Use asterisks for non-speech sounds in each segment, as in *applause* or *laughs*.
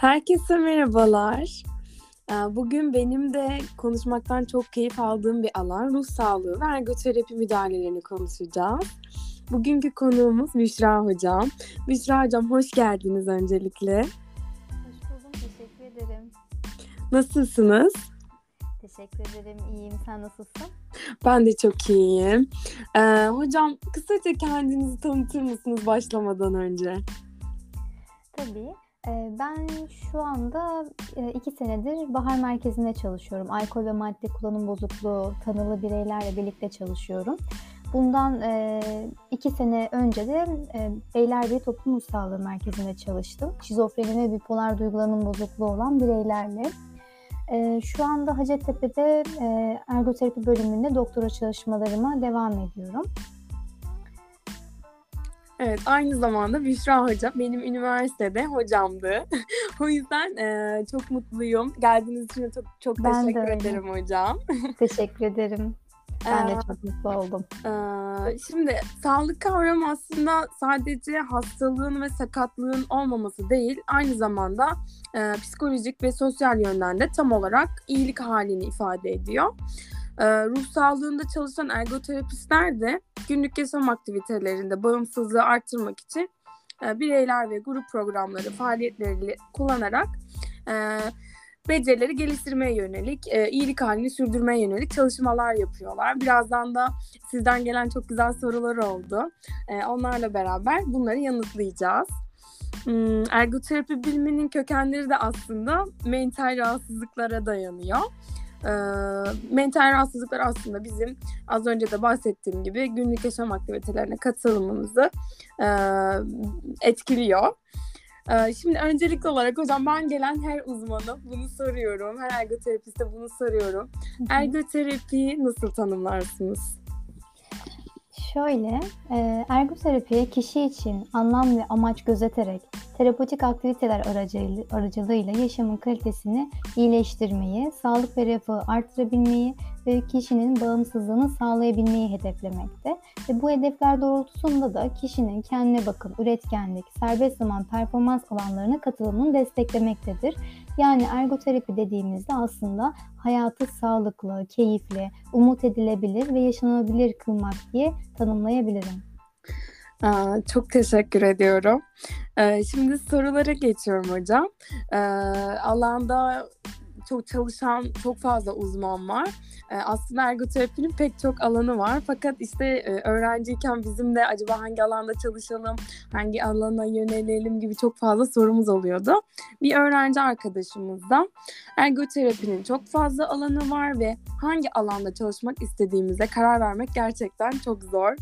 Herkese merhabalar. Ee, bugün benim de konuşmaktan çok keyif aldığım bir alan ruh sağlığı ve ergoterapi müdahalelerini konuşacağız. Bugünkü konuğumuz Büşra Hocam. Büşra Hocam hoş geldiniz öncelikle. Hoş buldum, teşekkür ederim. Nasılsınız? Teşekkür ederim, iyiyim. Sen nasılsın? Ben de çok iyiyim. Ee, hocam kısaca kendinizi tanıtır mısınız başlamadan önce? Tabii. Ee, ben şu anda e, iki senedir Bahar Merkezi'nde çalışıyorum. Alkol ve madde kullanım bozukluğu tanılı bireylerle birlikte çalışıyorum. Bundan e, iki sene önce de e, Beylerbeyi Toplum Sağlığı Merkezi'nde çalıştım. Şizofreni ve bipolar duygulanım bozukluğu olan bireylerle. Şu anda Hacettepe'de ergoterapi bölümünde doktora çalışmalarıma devam ediyorum. Evet, aynı zamanda Büşra Hoca benim üniversitede hocamdı. *laughs* o yüzden e, çok mutluyum. Geldiğiniz için çok çok ben teşekkür ederim hocam. *laughs* teşekkür ederim. Ben de çok mutlu oldum. Ee, şimdi sağlık kavramı aslında sadece hastalığın ve sakatlığın olmaması değil, aynı zamanda e, psikolojik ve sosyal yönden de tam olarak iyilik halini ifade ediyor. Ee, ruh sağlığında çalışan ergoterapistler de günlük yaşam aktivitelerinde bağımsızlığı arttırmak için e, bireyler ve grup programları, faaliyetleri kullanarak e, becerileri geliştirmeye yönelik, e, iyilik halini sürdürmeye yönelik çalışmalar yapıyorlar. Birazdan da sizden gelen çok güzel sorular oldu. onlarla beraber bunları yanıtlayacağız. Hmm, ergoterapi biliminin kökenleri de aslında mental rahatsızlıklara dayanıyor. E, mental rahatsızlıklar aslında bizim az önce de bahsettiğim gibi günlük yaşam aktivitelerine katılımımızı e, etkiliyor. E, şimdi öncelikli olarak hocam ben gelen her uzmanı bunu soruyorum. Her ergoterapiste bunu soruyorum. Ergoterapiyi nasıl tanımlarsınız? Şöyle, e, ergoterapiye kişi için anlam ve amaç gözeterek terapötik aktiviteler aracılığıyla, yaşamın kalitesini iyileştirmeyi, sağlık ve refahı artırabilmeyi ve kişinin bağımsızlığını sağlayabilmeyi hedeflemekte. Ve bu hedefler doğrultusunda da kişinin kendine bakım, üretkenlik, serbest zaman performans alanlarına katılımını desteklemektedir. Yani ergoterapi dediğimizde aslında hayatı sağlıklı, keyifli, umut edilebilir ve yaşanabilir kılmak diye tanımlayabilirim. Aa, çok teşekkür ediyorum. Ee, şimdi sorulara geçiyorum hocam. Ee, alanda çok çalışan çok fazla uzman var. E, aslında ergoterapinin pek çok alanı var. Fakat işte e, öğrenciyken bizim de acaba hangi alanda çalışalım, hangi alana yönelelim gibi çok fazla sorumuz oluyordu. Bir öğrenci arkadaşımızda ergoterapinin çok fazla alanı var ve hangi alanda çalışmak istediğimize karar vermek gerçekten çok zor.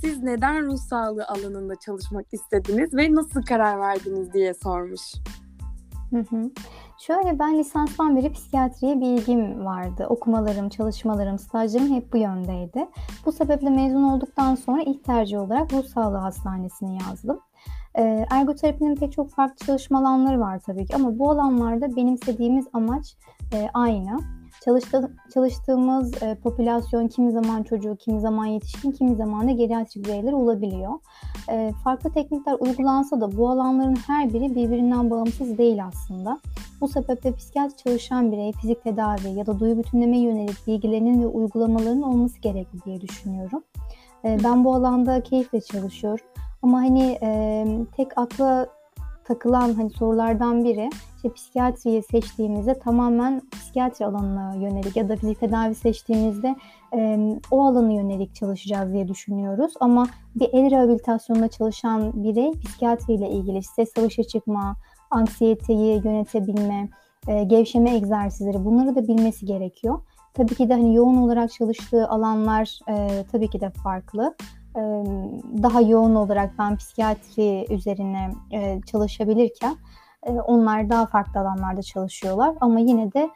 Siz neden ruh sağlığı alanında çalışmak istediniz ve nasıl karar verdiniz diye sormuş. Hı hı. Şöyle ben lisanstan beri psikiyatriye bir ilgim vardı. Okumalarım, çalışmalarım, stajlarım hep bu yöndeydi. Bu sebeple mezun olduktan sonra ilk tercih olarak ruh sağlığı hastanesini yazdım. E, ergoterapinin pek çok farklı çalışma alanları var tabii ki ama bu alanlarda benimsediğimiz amaç e, aynı. Çalıştı, çalıştığımız e, popülasyon kimi zaman çocuğu, kimi zaman yetişkin, kimi zaman da geriatrik bireyler olabiliyor. E, farklı teknikler uygulansa da bu alanların her biri birbirinden bağımsız değil aslında. Bu sebeple psikiyatri çalışan birey fizik tedavi ya da duyu bütünleme yönelik bilgilerinin ve uygulamalarının olması gerekli diye düşünüyorum. E, ben bu alanda keyifle çalışıyorum. Ama hani e, tek akla takılan hani sorulardan biri işte psikiyatriyi seçtiğimizde tamamen psikiyatri alanına yönelik ya da fizik tedavi seçtiğimizde e, o alanı yönelik çalışacağız diye düşünüyoruz. Ama bir el rehabilitasyonunda çalışan birey psikiyatri ile ilgili stres savaşa çıkma, anksiyeteyi yönetebilme, e, gevşeme egzersizleri bunları da bilmesi gerekiyor. Tabii ki de hani yoğun olarak çalıştığı alanlar e, tabii ki de farklı daha yoğun olarak ben psikiyatri üzerine çalışabilirken onlar daha farklı alanlarda çalışıyorlar ama yine de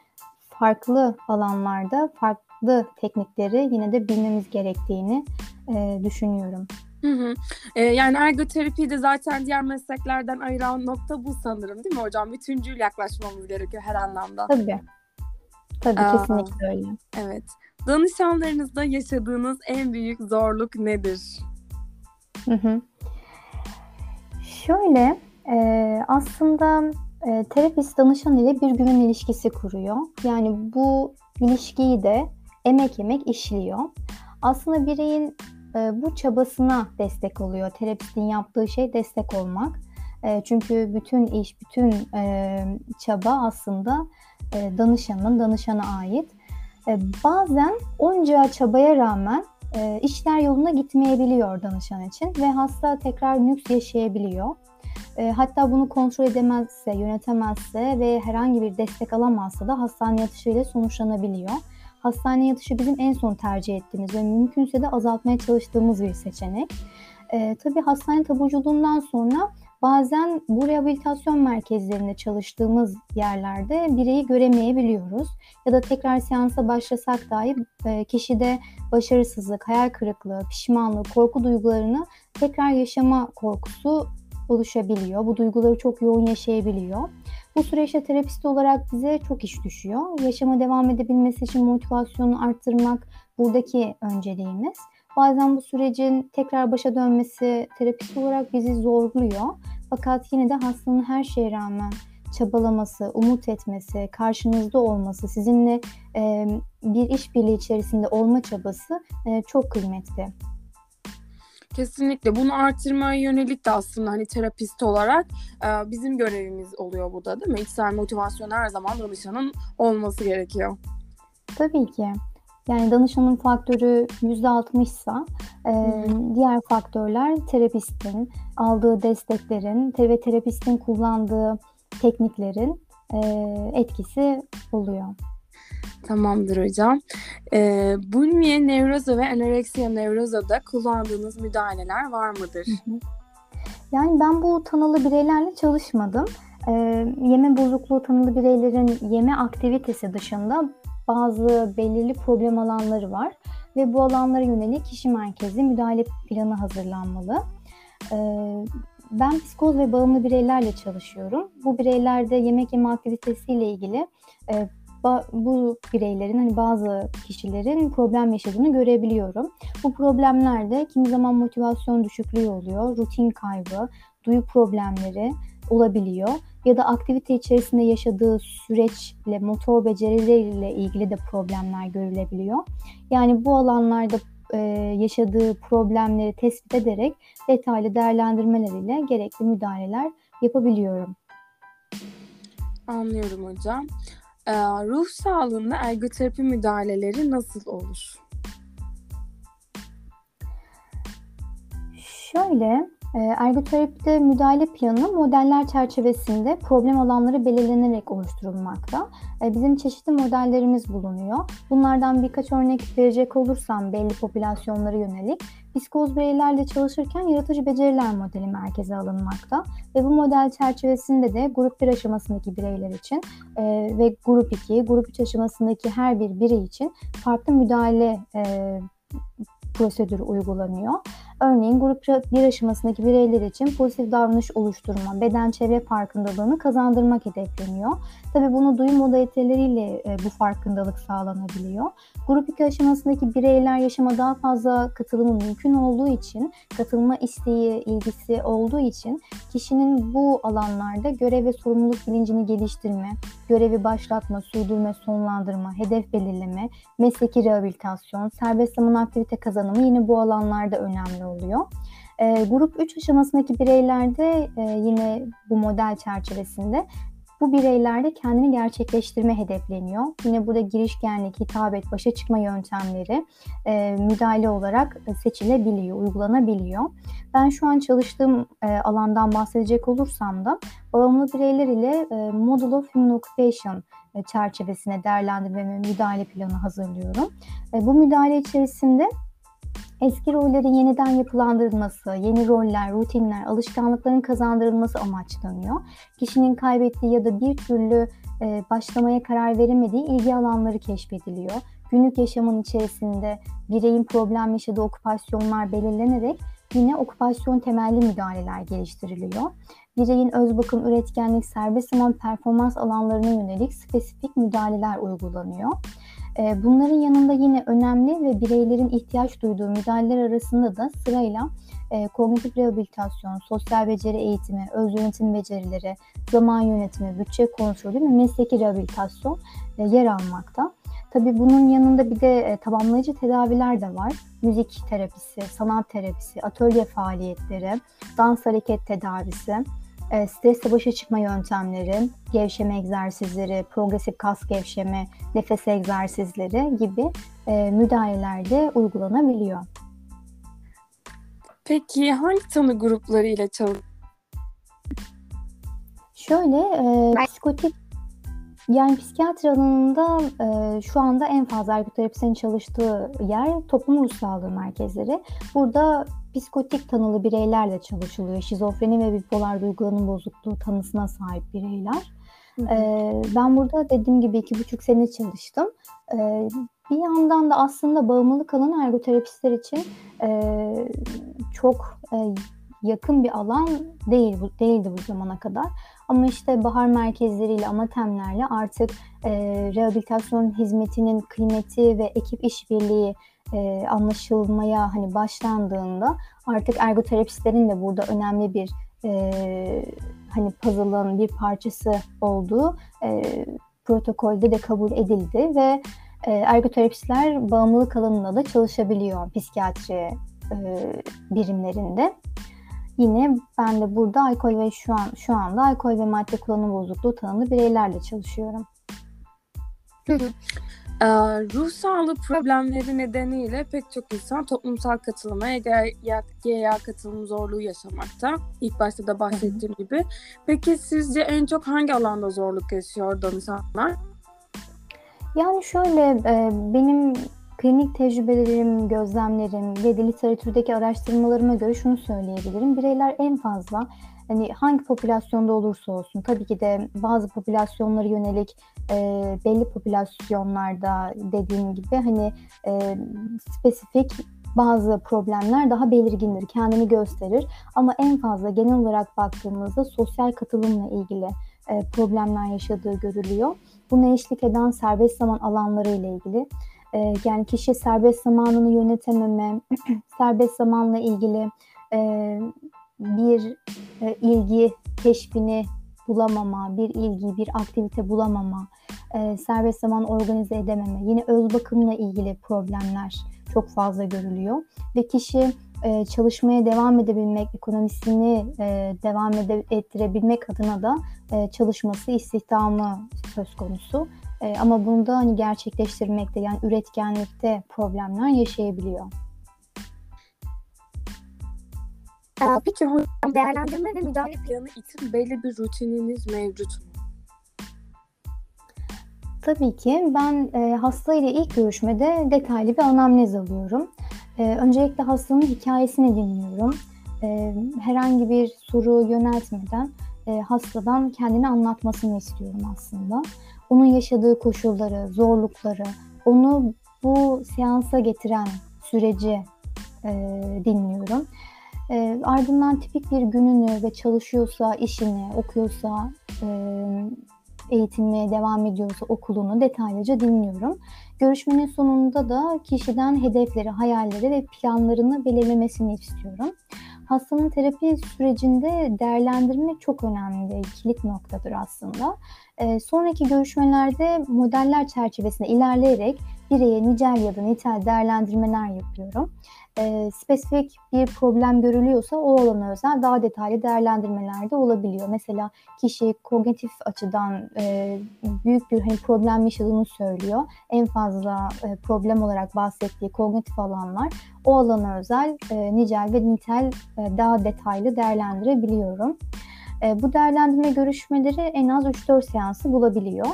farklı alanlarda farklı teknikleri yine de bilmemiz gerektiğini düşünüyorum. Hı hı. Ee, yani ergoterapiyi de zaten diğer mesleklerden ayıran nokta bu sanırım değil mi hocam? Bütüncül yaklaşmamız gerekiyor her anlamda. Tabii. Tabii Aa, kesinlikle öyle. Evet. Danışanlarınızda yaşadığınız en büyük zorluk nedir? Hı hı. Şöyle e, aslında E, terapist danışan ile bir güven ilişkisi kuruyor. Yani bu ilişkiyi de emek emek işliyor. Aslında bireyin e, bu çabasına destek oluyor. Terapistin yaptığı şey destek olmak. E, çünkü bütün iş, bütün e, çaba aslında e, danışanın, danışana ait. E, bazen onca çabaya rağmen e, işler yoluna gitmeyebiliyor danışan için ve hasta tekrar nüks yaşayabiliyor. E, hatta bunu kontrol edemezse, yönetemezse ve herhangi bir destek alamazsa da hastane yatışıyla sonuçlanabiliyor. Hastane yatışı bizim en son tercih ettiğimiz ve mümkünse de azaltmaya çalıştığımız bir seçenek. E, tabii hastane taburculuğundan sonra bazen bu rehabilitasyon merkezlerinde çalıştığımız yerlerde bireyi göremeyebiliyoruz. Ya da tekrar seansa başlasak dahi e, kişide başarısızlık, hayal kırıklığı, pişmanlık, korku duygularını tekrar yaşama korkusu oluşabiliyor. Bu duyguları çok yoğun yaşayabiliyor. Bu süreçte terapist olarak bize çok iş düşüyor. Yaşama devam edebilmesi için motivasyonu arttırmak buradaki önceliğimiz. Bazen bu sürecin tekrar başa dönmesi terapist olarak bizi zorluyor. Fakat yine de hastanın her şeye rağmen çabalaması, umut etmesi, karşınızda olması, sizinle e, bir işbirliği içerisinde olma çabası e, çok kıymetli. Kesinlikle bunu artırmaya yönelik de aslında hani terapist olarak e, bizim görevimiz oluyor bu da değil mi? İçsel motivasyon her zaman danışanın olması gerekiyor. Tabii ki. Yani danışanın faktörü %60 ise e, diğer faktörler terapistin aldığı desteklerin ve terapistin kullandığı tekniklerin e, etkisi oluyor. Tamamdır hocam. Ee, bulimiye nevroza ve anoreksiya nevrozada kullandığınız müdahaleler var mıdır? Yani ben bu tanılı bireylerle çalışmadım. Ee, yeme bozukluğu tanılı bireylerin yeme aktivitesi dışında bazı belirli problem alanları var ve bu alanlara yönelik kişi merkezli müdahale planı hazırlanmalı. Ee, ben psikoz ve bağımlı bireylerle çalışıyorum. Bu bireylerde yemek yeme aktivitesiyle ilgili e, bu bireylerin hani bazı kişilerin problem yaşadığını görebiliyorum. Bu problemlerde kimi zaman motivasyon düşüklüğü oluyor, rutin kaybı, duyu problemleri olabiliyor ya da aktivite içerisinde yaşadığı süreçle motor becerileriyle ilgili de problemler görülebiliyor. Yani bu alanlarda e, yaşadığı problemleri tespit ederek detaylı değerlendirmeleriyle gerekli müdahaleler yapabiliyorum. Anlıyorum hocam. Ee, ruh sağlığında ergoterapi müdahaleleri nasıl olur? Şöyle, ergoterapide müdahale planı modeller çerçevesinde problem alanları belirlenerek oluşturulmakta. E, bizim çeşitli modellerimiz bulunuyor. Bunlardan birkaç örnek verecek olursam belli popülasyonlara yönelik psikoz bireylerle çalışırken yaratıcı beceriler modeli merkeze alınmakta ve bu model çerçevesinde de grup 1 aşamasındaki bireyler için e, ve grup 2, grup 3 aşamasındaki her bir birey için farklı müdahale e, prosedürü uygulanıyor. Örneğin grup bir aşamasındaki bireyler için pozitif davranış oluşturma, beden çevre farkındalığını kazandırmak hedefleniyor. Tabii bunu duyum modaliteleriyle e, bu farkındalık sağlanabiliyor. Grup 2 aşamasındaki bireyler yaşama daha fazla katılımı mümkün olduğu için, katılma isteği, ilgisi olduğu için kişinin bu alanlarda görev ve sorumluluk bilincini geliştirme, görevi başlatma, sürdürme, sonlandırma, hedef belirleme, mesleki rehabilitasyon, serbest zaman aktivite kazanımı yine bu alanlarda önemli oluyor. E, grup 3 aşamasındaki bireylerde e, yine bu model çerçevesinde bu bireylerde kendini gerçekleştirme hedefleniyor. Yine burada girişkenlik, hitabet, başa çıkma yöntemleri e, müdahale olarak seçilebiliyor, uygulanabiliyor. Ben şu an çalıştığım e, alandan bahsedecek olursam da bağımlı bireyler ile e, Model of Human Occupation e, çerçevesine değerlendirme ve müdahale planı hazırlıyorum. E, bu müdahale içerisinde Eski rollerin yeniden yapılandırılması, yeni roller, rutinler, alışkanlıkların kazandırılması amaçlanıyor. Kişinin kaybettiği ya da bir türlü e, başlamaya karar veremediği ilgi alanları keşfediliyor. Günlük yaşamın içerisinde bireyin problem yaşadığı okupasyonlar belirlenerek yine okupasyon temelli müdahaleler geliştiriliyor. Bireyin öz bakım, üretkenlik, serbest zaman performans alanlarına yönelik spesifik müdahaleler uygulanıyor. Ee, bunların yanında yine önemli ve bireylerin ihtiyaç duyduğu müdahaleler arasında da sırayla e, kognitif rehabilitasyon, sosyal beceri eğitimi, öz yönetim becerileri, zaman yönetimi, bütçe kontrolü ve mesleki rehabilitasyon e, yer almakta. Tabii bunun yanında bir de e, tamamlayıcı tedaviler de var. Müzik terapisi, sanat terapisi, atölye faaliyetleri, dans hareket tedavisi, e, stresle başa çıkma yöntemleri, gevşeme egzersizleri, progresif kas gevşeme, nefes egzersizleri gibi e, müdahaleler de uygulanabiliyor. Peki hangi tanı grupları ile çalışıyorsunuz? Şöyle, e, psikotik yani psikiyatri alanında e, şu anda en fazla ergoterapistin çalıştığı yer toplum ruh sağlığı merkezleri. Burada psikotik tanılı bireylerle çalışılıyor. Şizofreni ve bipolar duygulanım bozukluğu tanısına sahip bireyler. E, ben burada dediğim gibi iki buçuk sene çalıştım. E, bir yandan da aslında bağımlılık alanı ergoterapistler için e, çok e, yakın bir alan değil değildi bu zamana kadar. Ama işte bahar merkezleriyle, amatemlerle artık e, rehabilitasyon hizmetinin kıymeti ve ekip işbirliği e, anlaşılmaya hani başlandığında artık ergoterapistlerin de burada önemli bir e, hani puzzle'ın bir parçası olduğu e, protokolde de kabul edildi ve e, ergoterapistler bağımlılık alanında da çalışabiliyor psikiyatri e, birimlerinde. Yine ben de burada alkol ve şu an şu anda alkol ve madde kullanım bozukluğu tanımlı bireylerle çalışıyorum. Ee, ruh sağlığı problemleri nedeniyle pek çok insan toplumsal katılıma, GYA katılım zorluğu yaşamakta. İlk başta da bahsettiğim Hı-hı. gibi. Peki sizce en çok hangi alanda zorluk yaşıyor danışanlar? Yani şöyle e, benim klinik tecrübelerim, gözlemlerim ve de literatürdeki araştırmalarıma göre şunu söyleyebilirim. Bireyler en fazla hani hangi popülasyonda olursa olsun tabii ki de bazı popülasyonlara yönelik e, belli popülasyonlarda dediğim gibi hani e, spesifik bazı problemler daha belirgindir, kendini gösterir. Ama en fazla genel olarak baktığımızda sosyal katılımla ilgili e, problemler yaşadığı görülüyor. Buna eşlik eden serbest zaman alanları ile ilgili. E, yani kişi serbest zamanını yönetememe, *clears throat* serbest zamanla ilgili e, bir e, ilgi keşfini bulamama, bir ilgi, bir aktivite bulamama, e, serbest zaman organize edememe, yine öz bakımla ilgili problemler çok fazla görülüyor ve kişi e, çalışmaya devam edebilmek, ekonomisini e, devam ede, ettirebilmek adına da e, çalışması, istihdamı söz konusu. E, ama bunda hani gerçekleştirmekte yani üretkenlikte problemler yaşayabiliyor. Peki hocam değerlendirme ve müdahale planı için belli bir rutininiz mevcut mu? Tabii ki ben e, hasta ile ilk görüşmede detaylı bir anamnez alıyorum. E, öncelikle hastanın hikayesini dinliyorum. E, herhangi bir soru yöneltmeden e, hastadan kendini anlatmasını istiyorum aslında. Onun yaşadığı koşulları, zorlukları, onu bu seansa getiren süreci e, dinliyorum. E, ardından tipik bir gününü ve çalışıyorsa işini, okuyorsa, e, eğitimine devam ediyorsa okulunu detaylıca dinliyorum. Görüşmenin sonunda da kişiden hedefleri, hayalleri ve planlarını belirlemesini istiyorum. Hastanın terapi sürecinde değerlendirme çok önemli, kilit noktadır aslında. E, sonraki görüşmelerde modeller çerçevesinde ilerleyerek bireye nicel ya da nitel değerlendirmeler yapıyorum e, spesifik bir problem görülüyorsa o alana özel daha detaylı değerlendirmeler de olabiliyor. Mesela kişi kognitif açıdan e, büyük bir hani problem yaşadığını söylüyor. En fazla e, problem olarak bahsettiği kognitif alanlar o alana özel e, nicel ve nitel e, daha detaylı değerlendirebiliyorum. E, bu değerlendirme görüşmeleri en az 3-4 seansı bulabiliyor.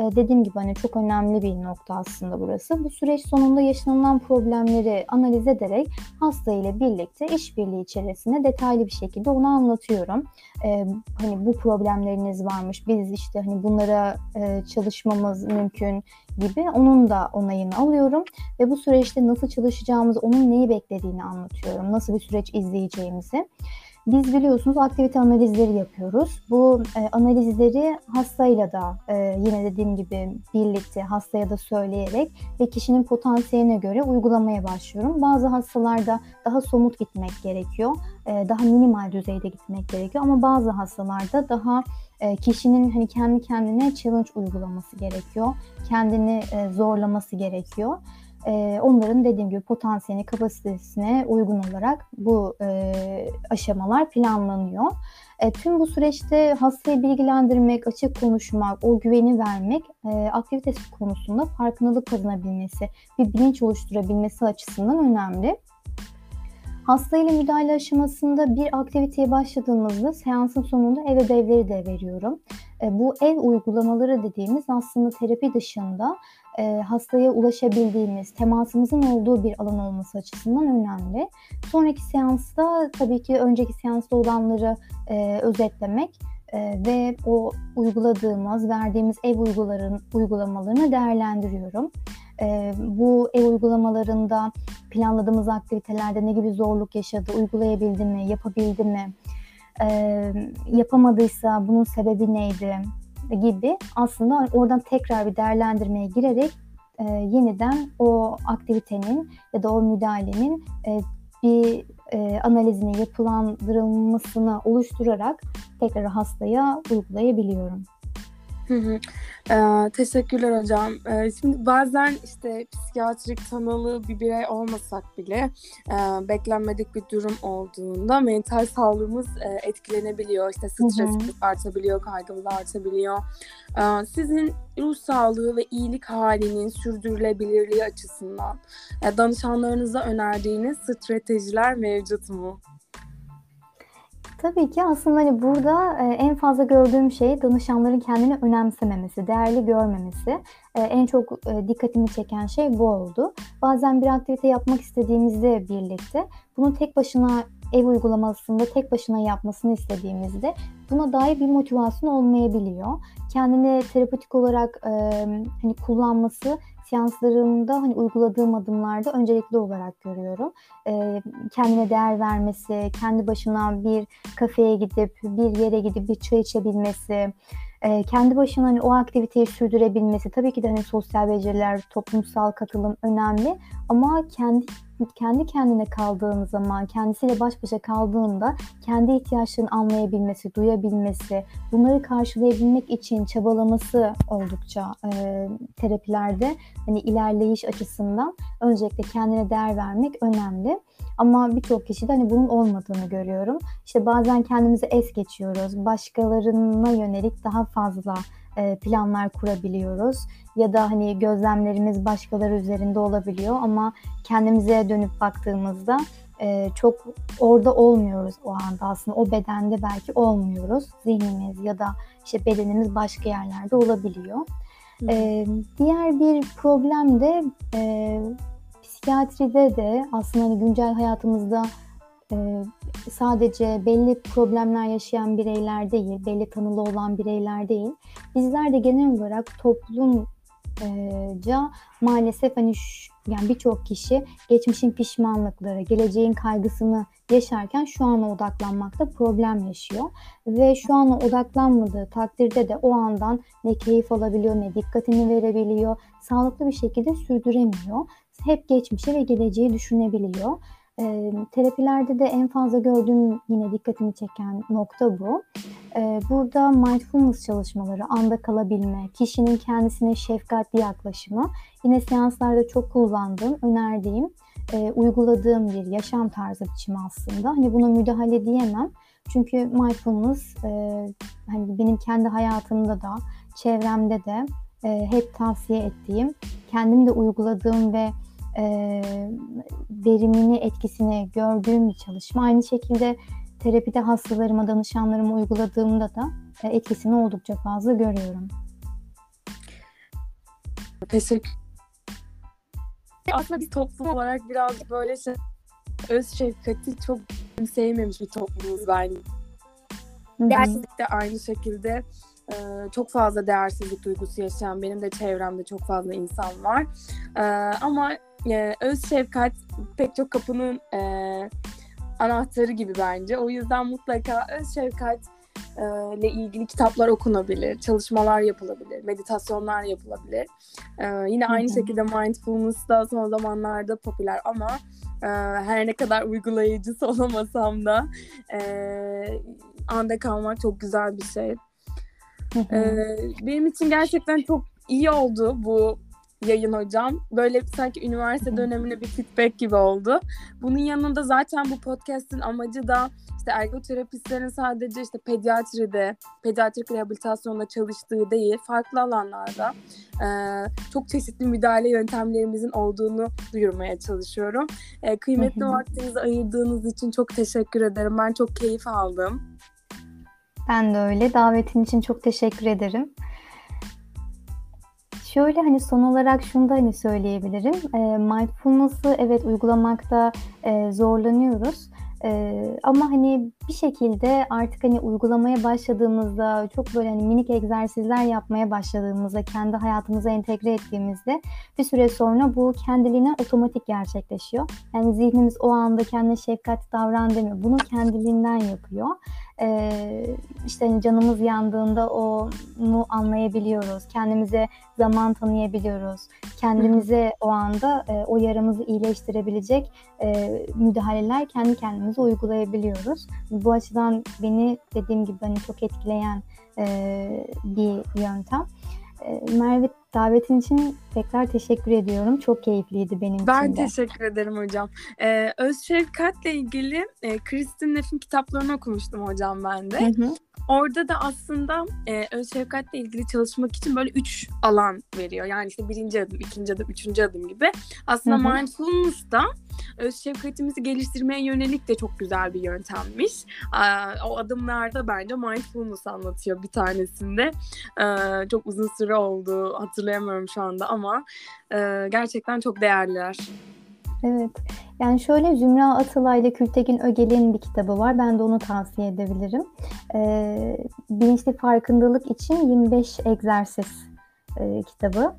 Ee, dediğim gibi hani çok önemli bir nokta aslında burası. Bu süreç sonunda yaşanılan problemleri analiz ederek hasta ile birlikte işbirliği içerisinde detaylı bir şekilde onu anlatıyorum. Ee, hani bu problemleriniz varmış, biz işte hani bunlara e, çalışmamız mümkün gibi onun da onayını alıyorum ve bu süreçte nasıl çalışacağımızı, onun neyi beklediğini anlatıyorum. Nasıl bir süreç izleyeceğimizi. Biz biliyorsunuz aktivite analizleri yapıyoruz. Bu e, analizleri hastayla da e, yine dediğim gibi birlikte hastaya da söyleyerek ve kişinin potansiyeline göre uygulamaya başlıyorum. Bazı hastalarda daha somut gitmek gerekiyor. E, daha minimal düzeyde gitmek gerekiyor ama bazı hastalarda daha e, kişinin hani kendi kendine challenge uygulaması gerekiyor. Kendini e, zorlaması gerekiyor. E, onların dediğim gibi potansiyeli, kapasitesine uygun olarak bu e, aşamalar planlanıyor. E, tüm bu süreçte hastayı bilgilendirmek, açık konuşmak, o güveni vermek e, aktivitesi konusunda farkındalık kazanabilmesi, bir bilinç oluşturabilmesi açısından önemli. Hasta ile müdahale aşamasında bir aktiviteye başladığımızda seansın sonunda ev ödevleri de veriyorum. E, bu ev uygulamaları dediğimiz aslında terapi dışında e, hastaya ulaşabildiğimiz, temasımızın olduğu bir alan olması açısından önemli. Sonraki seansta tabii ki önceki seansta olanları e, özetlemek e, ve o uyguladığımız, verdiğimiz ev uyguların, uygulamalarını değerlendiriyorum. E, bu ev uygulamalarında planladığımız aktivitelerde ne gibi zorluk yaşadı, uygulayabildi mi, yapabildi mi, e, yapamadıysa bunun sebebi neydi gibi aslında oradan tekrar bir değerlendirmeye girerek e, yeniden o aktivitenin ya da o müdahalenin e, bir e, analizini yapılandırılmasını oluşturarak tekrar hastaya uygulayabiliyorum. Hı hı. Ee, teşekkürler hocam. Ee, şimdi bazen işte psikiyatrik tanılı bir birey olmasak bile e, beklenmedik bir durum olduğunda mental sağlığımız e, etkilenebiliyor. İşte stresimiz artabiliyor, kaygımız artabiliyor. Ee, sizin ruh sağlığı ve iyilik halinin sürdürülebilirliği açısından e, danışanlarınıza önerdiğiniz stratejiler mevcut mu? Tabii ki aslında hani burada e, en fazla gördüğüm şey danışanların kendini önemsememesi, değerli görmemesi. E, en çok e, dikkatimi çeken şey bu oldu. Bazen bir aktivite yapmak istediğimizde birlikte bunu tek başına ev uygulamasında tek başına yapmasını istediğimizde buna dair bir motivasyon olmayabiliyor. Kendini terapetik olarak e, hani kullanması seanslarımda hani uyguladığım adımlarda öncelikli olarak görüyorum. E, kendine değer vermesi, kendi başına bir kafeye gidip, bir yere gidip bir çay içebilmesi, e, kendi başına hani o aktiviteyi sürdürebilmesi tabii ki de hani sosyal beceriler, toplumsal katılım önemli ama kendi kendi kendine kaldığın zaman, kendisiyle baş başa kaldığında kendi ihtiyaçlarını anlayabilmesi, duyabilmesi, bunları karşılayabilmek için çabalaması oldukça e, terapilerde hani ilerleyiş açısından öncelikle kendine değer vermek önemli. Ama birçok kişide hani bunun olmadığını görüyorum. İşte bazen kendimizi es geçiyoruz. Başkalarına yönelik daha fazla planlar kurabiliyoruz. Ya da hani gözlemlerimiz başkaları üzerinde olabiliyor ama kendimize dönüp baktığımızda e, çok orada olmuyoruz o anda. Aslında o bedende belki olmuyoruz. Zihnimiz ya da işte bedenimiz başka yerlerde olabiliyor. Ee, diğer bir problem de e, psikiyatride de aslında hani güncel hayatımızda e, sadece belli problemler yaşayan bireyler değil, belli tanılı olan bireyler değil. Bizler de genel olarak toplumca maalesef hani şu, yani birçok kişi geçmişin pişmanlıkları, geleceğin kaygısını yaşarken şu ana odaklanmakta problem yaşıyor. Ve şu ana odaklanmadığı takdirde de o andan ne keyif alabiliyor, ne dikkatini verebiliyor, sağlıklı bir şekilde sürdüremiyor. Hep geçmişe ve geleceği düşünebiliyor. E, terapilerde de en fazla gördüğüm yine dikkatimi çeken nokta bu. E, burada mindfulness çalışmaları, anda kalabilme, kişinin kendisine şefkatli yaklaşımı yine seanslarda çok kullandığım, önerdiğim, e, uyguladığım bir yaşam tarzı biçimi aslında. Hani buna müdahale diyemem. Çünkü mindfulness e, hani benim kendi hayatımda da, çevremde de e, hep tavsiye ettiğim, kendim de uyguladığım ve e, verimini, etkisini gördüğüm bir çalışma. Aynı şekilde terapide hastalarıma, danışanlarıma uyguladığımda da e, etkisini oldukça fazla görüyorum. Teşekkür Aslında biz toplum olarak biraz böyle şey, öz şefkati çok sevmemiş bir toplumuz bence. Değersizlik de aynı şekilde çok fazla değersizlik duygusu yaşayan benim de çevremde çok fazla insan var. Ama e, öz şefkat pek çok kapının e, anahtarı gibi bence. O yüzden mutlaka öz şefkat ile ilgili kitaplar okunabilir, çalışmalar yapılabilir, meditasyonlar yapılabilir. Yine aynı şekilde mindfulness da son zamanlarda popüler ama her ne kadar uygulayıcısı *laughs* olamasam da anda kalmak çok güzel bir şey. benim için gerçekten çok iyi oldu bu yayın hocam. Böyle sanki üniversite dönemine bir feedback gibi oldu. Bunun yanında zaten bu podcast'in amacı da işte ergoterapistlerin sadece işte pediatride, pediatrik rehabilitasyonda çalıştığı değil, farklı alanlarda e, çok çeşitli müdahale yöntemlerimizin olduğunu duyurmaya çalışıyorum. E, kıymetli vaktinizi ayırdığınız için çok teşekkür ederim. Ben çok keyif aldım. Ben de öyle. Davetin için çok teşekkür ederim. Şöyle hani son olarak şunu da hani söyleyebilirim. E, mindfulness'ı evet uygulamakta e, zorlanıyoruz. Ee, ama hani bir şekilde artık hani uygulamaya başladığımızda çok böyle hani minik egzersizler yapmaya başladığımızda kendi hayatımıza entegre ettiğimizde bir süre sonra bu kendiliğinden otomatik gerçekleşiyor. Yani zihnimiz o anda kendine şefkat davran demiyor. Bunu kendiliğinden yapıyor e, işte canımız yandığında onu anlayabiliyoruz. Kendimize zaman tanıyabiliyoruz. Kendimize o anda e, o yaramızı iyileştirebilecek e, müdahaleler kendi kendimize uygulayabiliyoruz. Bu açıdan beni dediğim gibi hani çok etkileyen e, bir yöntem. Merve davetin için tekrar teşekkür ediyorum. Çok keyifliydi benim ben için de. Ben teşekkür ederim hocam. Ee, öz şefkatle ilgili e, Kristin Neff'in kitaplarını okumuştum hocam ben de. Hı hı. Orada da aslında e, öz şefkatle ilgili çalışmak için böyle üç alan veriyor. Yani işte birinci adım, ikinci adım, üçüncü adım gibi. Aslında hı hı. mindfulness da öz şefkatimizi geliştirmeye yönelik de çok güzel bir yöntemmiş. O adımlarda bence mindfulness anlatıyor bir tanesinde. Çok uzun süre oldu hatırlayamıyorum şu anda ama gerçekten çok değerliler. Evet. Yani şöyle Zümra Atılay ile Kültekin Ögel'in bir kitabı var. Ben de onu tavsiye edebilirim. Ee, bilinçli farkındalık için 25 egzersiz e, kitabı.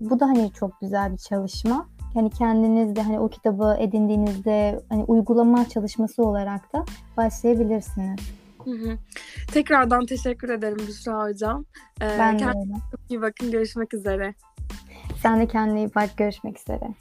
Bu da hani çok güzel bir çalışma yani kendiniz de hani o kitabı edindiğinizde hani uygulama çalışması olarak da başlayabilirsiniz. Hı hı. Tekrardan teşekkür ederim Büşra Hocam. Ee, ben de öyle. Çok iyi bakın. Görüşmek üzere. Sen de kendine iyi bak. Görüşmek üzere.